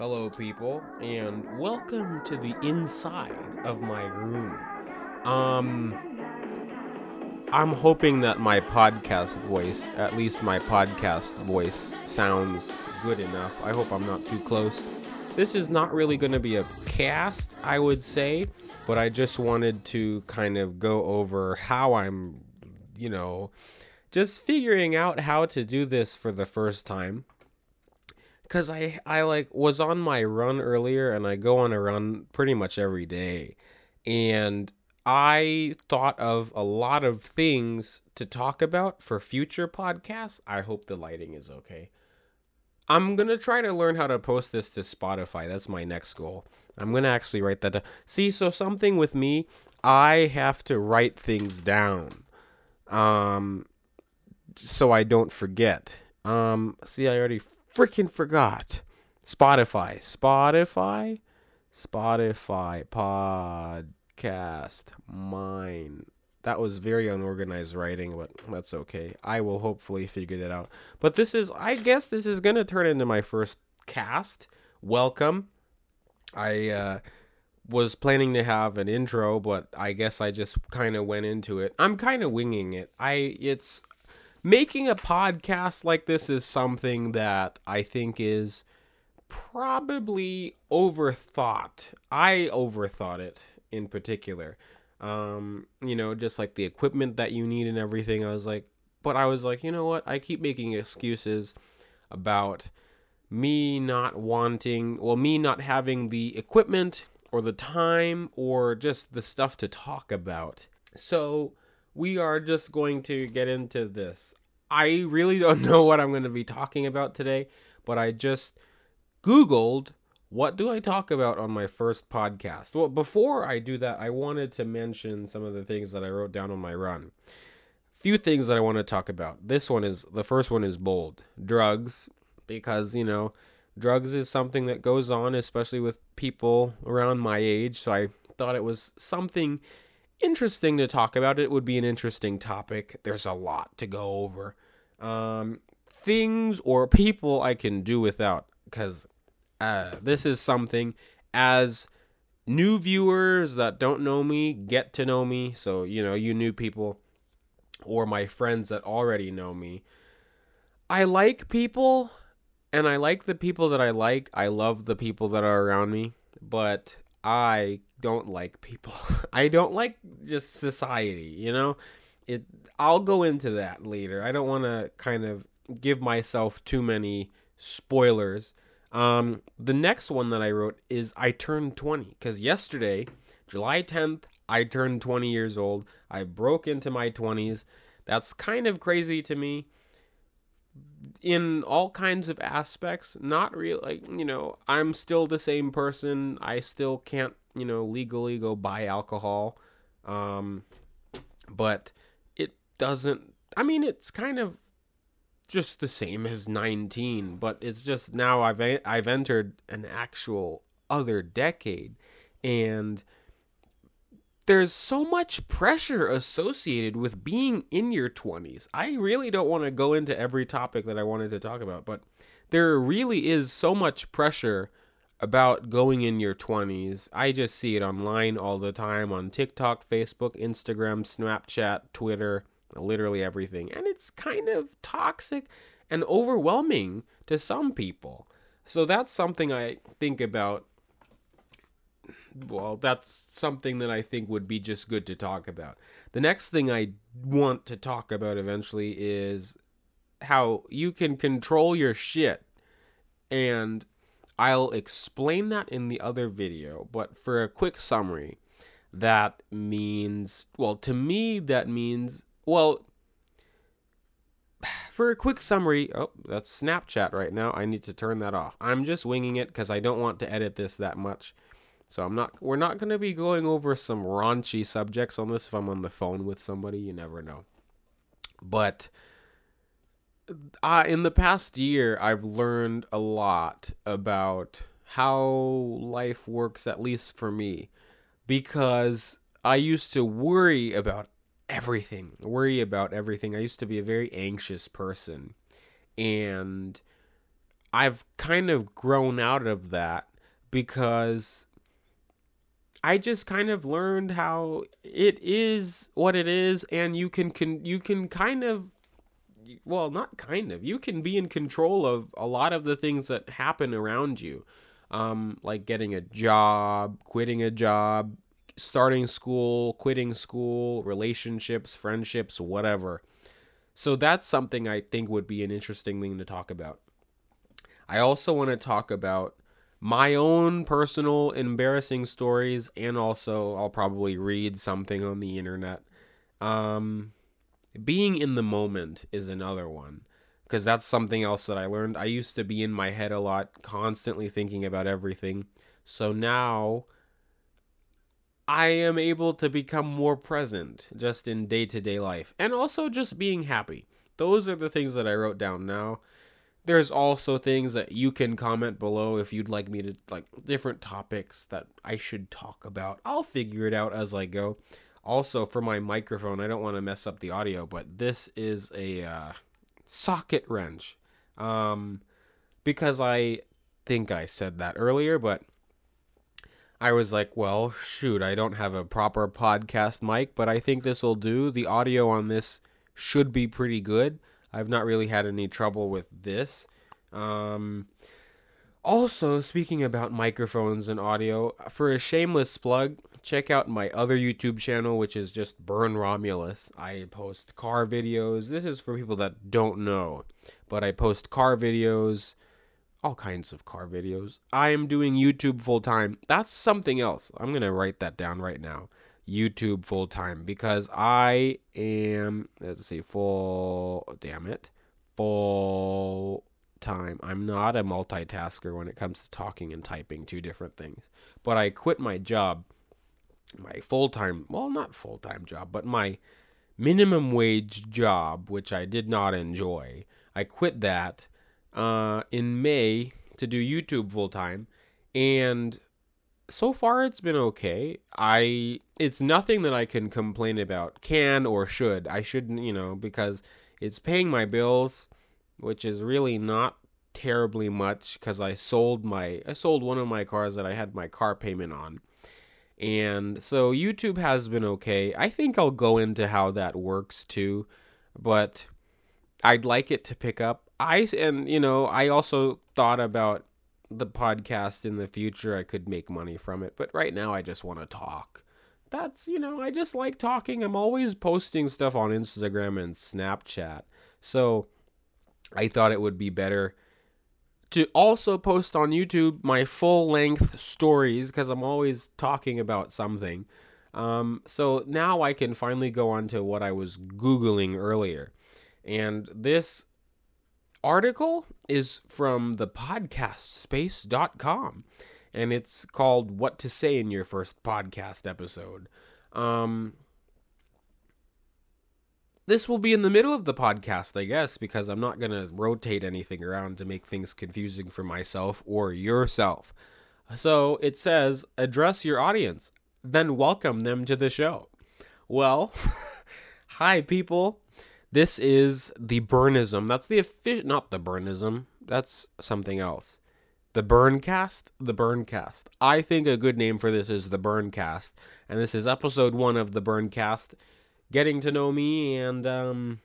Hello, people, and welcome to the inside of my room. Um, I'm hoping that my podcast voice, at least my podcast voice, sounds good enough. I hope I'm not too close. This is not really going to be a cast, I would say, but I just wanted to kind of go over how I'm, you know, just figuring out how to do this for the first time because I I like was on my run earlier and I go on a run pretty much every day and I thought of a lot of things to talk about for future podcasts. I hope the lighting is okay. I'm going to try to learn how to post this to Spotify. That's my next goal. I'm going to actually write that down. See, so something with me, I have to write things down. Um so I don't forget. Um see I already freaking forgot. Spotify. Spotify. Spotify podcast mine. That was very unorganized writing, but that's okay. I will hopefully figure that out. But this is I guess this is going to turn into my first cast. Welcome. I uh was planning to have an intro, but I guess I just kind of went into it. I'm kind of winging it. I it's making a podcast like this is something that I think is probably overthought. I overthought it in particular. Um, you know, just like the equipment that you need and everything. I was like, but I was like, you know what? I keep making excuses about me not wanting, well, me not having the equipment or the time or just the stuff to talk about. So, we are just going to get into this. I really don't know what I'm going to be talking about today, but I just Googled what do I talk about on my first podcast. Well, before I do that, I wanted to mention some of the things that I wrote down on my run. Few things that I want to talk about. This one is the first one is bold drugs, because, you know, drugs is something that goes on, especially with people around my age. So I thought it was something interesting to talk about. It would be an interesting topic. There's a lot to go over. Um, things or people I can do without, because uh, this is something as new viewers that don't know me get to know me. So, you know, you new people or my friends that already know me. I like people and I like the people that I like. I love the people that are around me, but I don't like people. I don't like just society, you know? It I'll go into that later. I don't want to kind of give myself too many spoilers. Um the next one that I wrote is I turned 20 cuz yesterday, July 10th, I turned 20 years old. I broke into my 20s. That's kind of crazy to me in all kinds of aspects. Not real, like, you know, I'm still the same person. I still can't, you know, legally go buy alcohol. Um, but it doesn't, I mean, it's kind of just the same as 19, but it's just now I've, I've entered an actual other decade. And there's so much pressure associated with being in your 20s. I really don't want to go into every topic that I wanted to talk about, but there really is so much pressure about going in your 20s. I just see it online all the time on TikTok, Facebook, Instagram, Snapchat, Twitter, literally everything. And it's kind of toxic and overwhelming to some people. So that's something I think about well, that's something that I think would be just good to talk about. The next thing I want to talk about eventually is how you can control your shit. And I'll explain that in the other video, but for a quick summary, that means, well, to me, that means, well, for a quick summary, oh, that's Snapchat right now. I need to turn that off. I'm just winging it because I don't want to edit this that much. So I'm not we're not going to be going over some raunchy subjects on this if I'm on the phone with somebody, you never know. But uh, in the past year, I've learned a lot about how life works, at least for me, because I used to worry about everything, worry about everything. I used to be a very anxious person. And I've kind of grown out of that because I just kind of learned how it is what it is and you can, can you can kind of well, not kind of. You can be in control of a lot of the things that happen around you. Um, like getting a job, quitting a job, starting school, quitting school, relationships, friendships, whatever. So that's something I think would be an interesting thing to talk about. I also want to talk about my own personal embarrassing stories, and also I'll probably read something on the internet. Um, being in the moment is another one because that's something else that I learned. I used to be in my head a lot, constantly thinking about everything. So now I am able to become more present just in day to day life and also just being happy. Those are the things that I wrote down now there's also things that you can comment below if you'd like me to like different topics that I should talk about. I'll figure it out as I go. Also, for my microphone, I don't want to mess up the audio, but this is a uh, socket wrench. Um, because I think I said that earlier, but I was like, well, shoot, I don't have a proper podcast mic, but I think this will do. The audio on this should be pretty good. I've not really had any trouble with this. Um, also, speaking about microphones and audio, for a shameless plug, check out my other YouTube channel, which is just Bern Romulus. I post car videos. This is for people that don't know, but I post car videos, all kinds of car videos. I am doing YouTube full time. That's something else. I'm going to write that down right now. YouTube full time because I am let's see full damn it full time. I'm not a multitasker when it comes to talking and typing two different things. But I quit my job, my full-time, well not full-time job, but my minimum wage job which I did not enjoy. I quit that uh, in May to do YouTube full time and so far it's been okay. I it's nothing that I can complain about, can or should. I shouldn't, you know, because it's paying my bills, which is really not terribly much cuz I sold my I sold one of my cars that I had my car payment on. And so YouTube has been okay. I think I'll go into how that works too, but I'd like it to pick up. I and you know, I also thought about the podcast in the future, I could make money from it. But right now, I just want to talk. That's, you know, I just like talking. I'm always posting stuff on Instagram and Snapchat. So I thought it would be better to also post on YouTube my full length stories because I'm always talking about something. Um, so now I can finally go on to what I was Googling earlier. And this article is from the podcastspace.com and it's called What to Say in Your First Podcast Episode. Um, this will be in the middle of the podcast, I guess, because I'm not going to rotate anything around to make things confusing for myself or yourself. So it says, address your audience, then welcome them to the show. Well, hi, people. This is the Bernism. That's the official, not the Bernism. That's something else. The Berncast? The Berncast. I think a good name for this is the Berncast. And this is episode one of the Berncast. Getting to know me and um,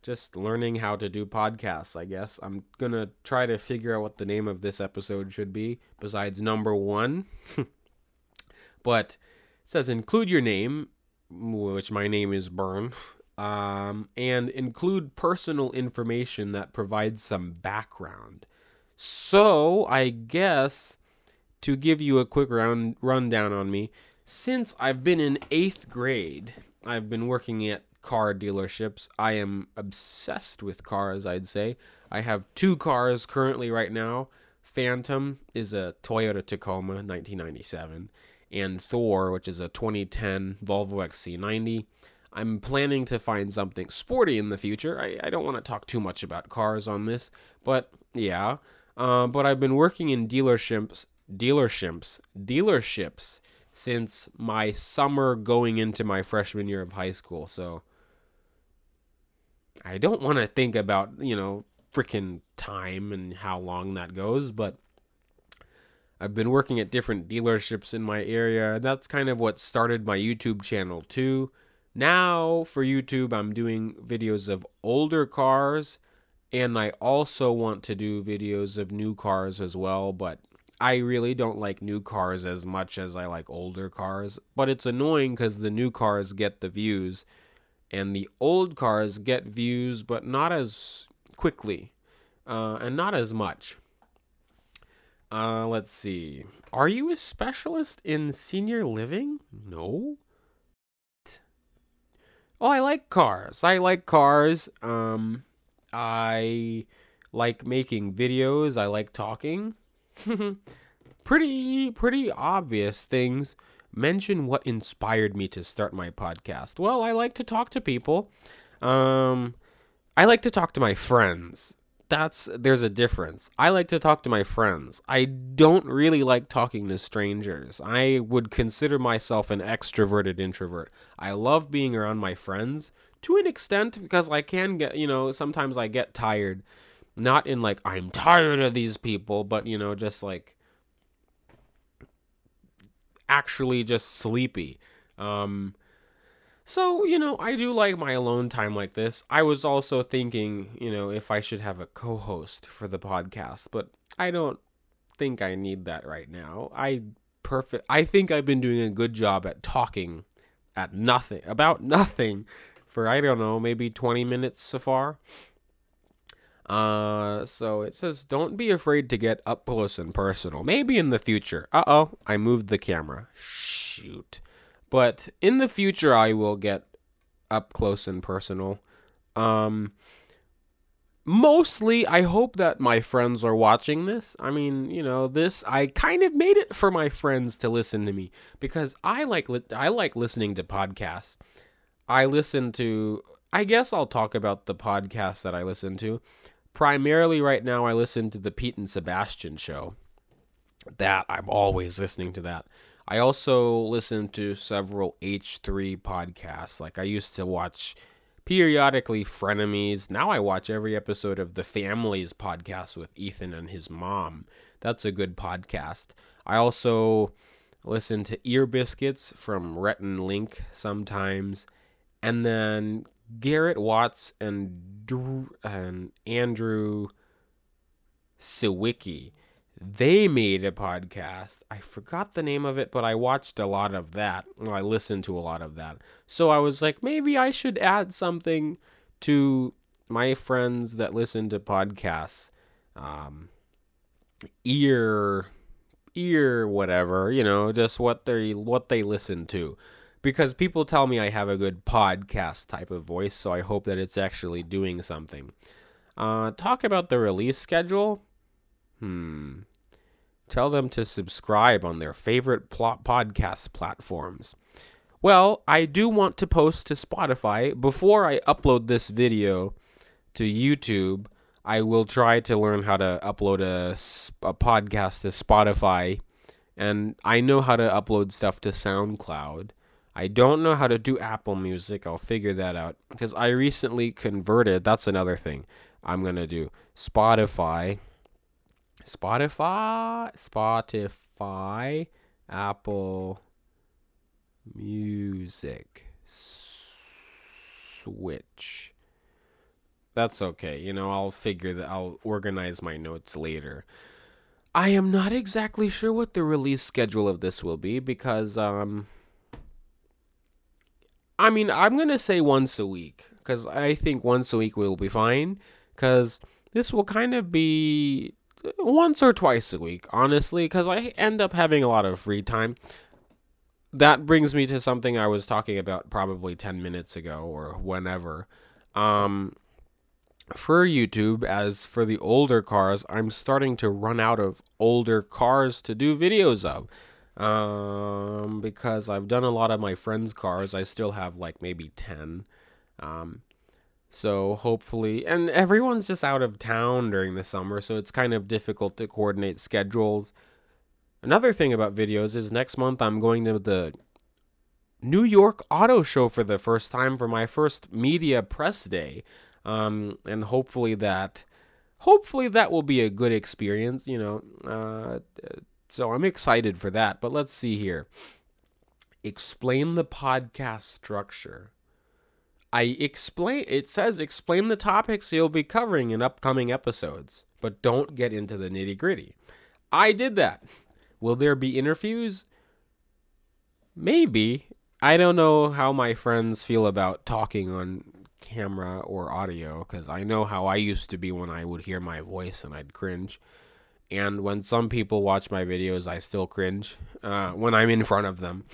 just learning how to do podcasts, I guess. I'm going to try to figure out what the name of this episode should be, besides number one. but it says include your name, which my name is Bern um, and include personal information that provides some background. So, I guess to give you a quick round rundown on me, since I've been in eighth grade, I've been working at car dealerships. I am obsessed with cars, I'd say. I have two cars currently right now. Phantom is a Toyota Tacoma 1997, and Thor, which is a 2010 Volvo XC90. I'm planning to find something sporty in the future. I, I don't want to talk too much about cars on this, but yeah. Uh, but I've been working in dealerships, dealerships, dealerships since my summer going into my freshman year of high school. So I don't want to think about, you know, freaking time and how long that goes, but I've been working at different dealerships in my area. That's kind of what started my YouTube channel too. Now for YouTube, I'm doing videos of older cars and I also want to do videos of new cars as well, but I really don't like new cars as much as I like older cars. But it's annoying because the new cars get the views and the old cars get views, but not as quickly uh, and not as much. Uh, let's see. Are you a specialist in senior living? No. Oh, I like cars. I like cars. Um, I like making videos. I like talking. pretty, pretty obvious things. Mention what inspired me to start my podcast. Well, I like to talk to people. Um, I like to talk to my friends that's there's a difference. I like to talk to my friends. I don't really like talking to strangers. I would consider myself an extroverted introvert. I love being around my friends to an extent because I can get, you know, sometimes I get tired. Not in like I'm tired of these people, but you know, just like actually just sleepy. Um so, you know, I do like my alone time like this. I was also thinking, you know, if I should have a co host for the podcast, but I don't think I need that right now. I perfect I think I've been doing a good job at talking at nothing about nothing for I don't know, maybe 20 minutes so far. Uh, so it says, don't be afraid to get up close and personal. Maybe in the future. Uh oh, I moved the camera. Shoot. But in the future, I will get up close and personal. Um, mostly, I hope that my friends are watching this. I mean, you know, this I kind of made it for my friends to listen to me because I like li- I like listening to podcasts. I listen to. I guess I'll talk about the podcasts that I listen to. Primarily, right now, I listen to the Pete and Sebastian show. That I'm always listening to that. I also listen to several H3 podcasts. Like I used to watch periodically Frenemies. Now I watch every episode of The Families podcast with Ethan and his mom. That's a good podcast. I also listen to Ear Biscuits from Rhett and Link sometimes. And then Garrett Watts and and Andrew Siwicki they made a podcast. I forgot the name of it, but I watched a lot of that. I listened to a lot of that. So I was like, maybe I should add something to my friends that listen to podcasts. Um, ear, ear, whatever, you know, just what they what they listen to. Because people tell me I have a good podcast type of voice, so I hope that it's actually doing something. Uh, talk about the release schedule. Hmm. Tell them to subscribe on their favorite plot podcast platforms. Well, I do want to post to Spotify. Before I upload this video to YouTube, I will try to learn how to upload a, a podcast to Spotify. And I know how to upload stuff to SoundCloud. I don't know how to do Apple Music. I'll figure that out. Because I recently converted. That's another thing I'm going to do. Spotify Spotify, Spotify, Apple Music, Switch. That's okay. You know, I'll figure that I'll organize my notes later. I am not exactly sure what the release schedule of this will be because um I mean, I'm going to say once a week cuz I think once a week will be fine cuz this will kind of be once or twice a week, honestly, because I end up having a lot of free time. That brings me to something I was talking about probably 10 minutes ago or whenever. Um, for YouTube, as for the older cars, I'm starting to run out of older cars to do videos of. Um, because I've done a lot of my friends' cars. I still have like maybe 10. Um, so hopefully, and everyone's just out of town during the summer, so it's kind of difficult to coordinate schedules. Another thing about videos is next month I'm going to the New York Auto Show for the first time for my first media press day. Um, and hopefully that hopefully that will be a good experience, you know. Uh, so I'm excited for that. But let's see here. Explain the podcast structure. I explain it says explain the topics you'll be covering in upcoming episodes, but don't get into the nitty-gritty. I did that. Will there be interviews? Maybe. I don't know how my friends feel about talking on camera or audio because I know how I used to be when I would hear my voice and I'd cringe. And when some people watch my videos, I still cringe uh, when I'm in front of them.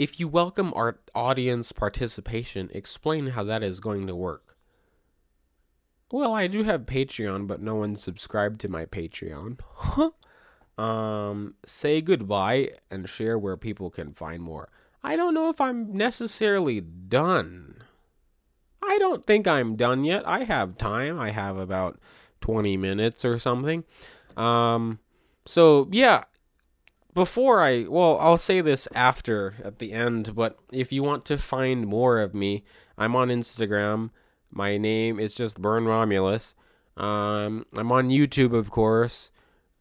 If you welcome our audience participation, explain how that is going to work. Well, I do have Patreon, but no one subscribed to my Patreon. um, say goodbye and share where people can find more. I don't know if I'm necessarily done. I don't think I'm done yet. I have time. I have about 20 minutes or something. Um, so yeah, before I, well, I'll say this after at the end, but if you want to find more of me, I'm on Instagram. My name is just Bern Romulus. Um, I'm on YouTube, of course.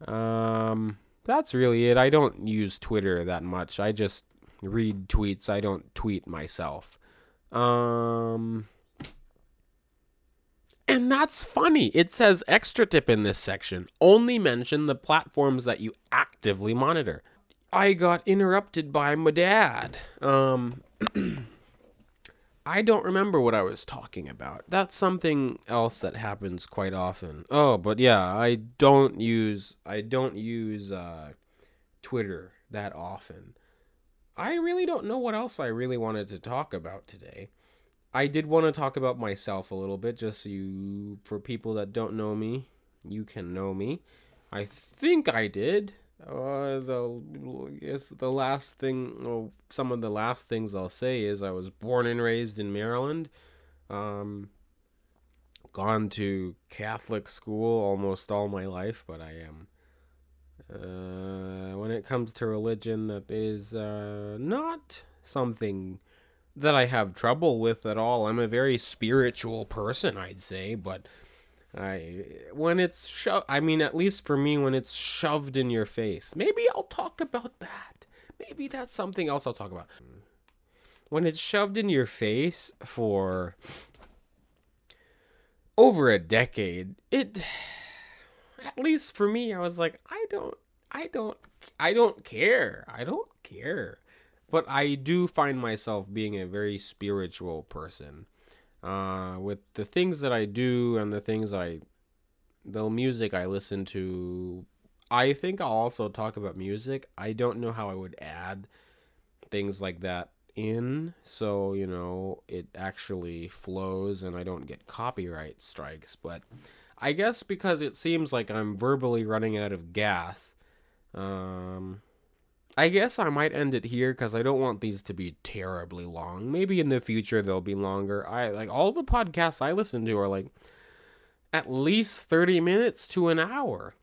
Um, that's really it. I don't use Twitter that much. I just read tweets. I don't tweet myself. Um, and that's funny. It says extra tip in this section. Only mention the platforms that you actively monitor. I got interrupted by my dad. Um I don't remember what I was talking about. That's something else that happens quite often. Oh, but yeah, I don't use I don't use uh Twitter that often. I really don't know what else I really wanted to talk about today. I did want to talk about myself a little bit, just so you, for people that don't know me, you can know me. I think I did. Uh, the yes, the last thing, well, some of the last things I'll say is I was born and raised in Maryland. Um, gone to Catholic school almost all my life, but I am. Uh, when it comes to religion, that is uh, not something that I have trouble with at all. I'm a very spiritual person, I'd say, but I when it's sho- I mean at least for me when it's shoved in your face. Maybe I'll talk about that. Maybe that's something else I'll talk about. When it's shoved in your face for over a decade, it at least for me I was like I don't I don't I don't care. I don't care but I do find myself being a very spiritual person. Uh, with the things that I do and the things I, the music I listen to, I think I'll also talk about music. I don't know how I would add things like that in so you know it actually flows and I don't get copyright strikes. But I guess because it seems like I'm verbally running out of gas. Um, I guess I might end it here because I don't want these to be terribly long. Maybe in the future they'll be longer. I like all the podcasts I listen to are like at least 30 minutes to an hour.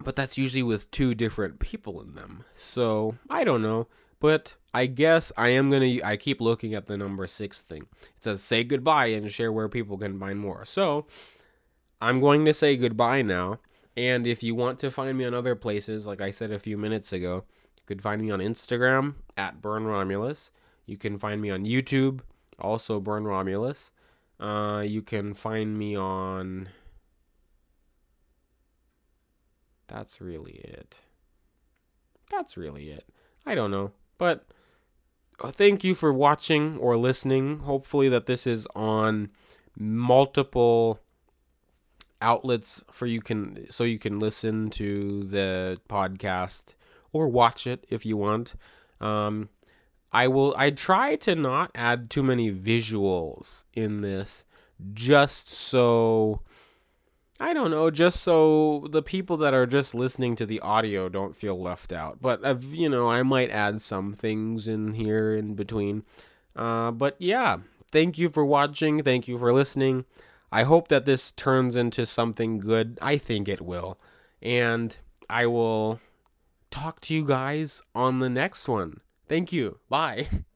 But that's usually with two different people in them. So, I don't know. But I guess I am going to I keep looking at the number 6 thing. It says say goodbye and share where people can find more. So, I'm going to say goodbye now. And if you want to find me on other places, like I said a few minutes ago, could find me on Instagram at Bern Romulus. You can find me on YouTube, also Bern Romulus. Uh, you can find me on. That's really it. That's really it. I don't know. But uh, thank you for watching or listening. Hopefully, that this is on multiple outlets for you can so you can listen to the podcast or watch it if you want. Um, I will. I try to not add too many visuals in this, just so. I don't know, just so the people that are just listening to the audio don't feel left out. But uh, you know, I might add some things in here in between. Uh, but yeah, thank you for watching. Thank you for listening. I hope that this turns into something good. I think it will, and I will talk to you guys on the next one. Thank you. Bye.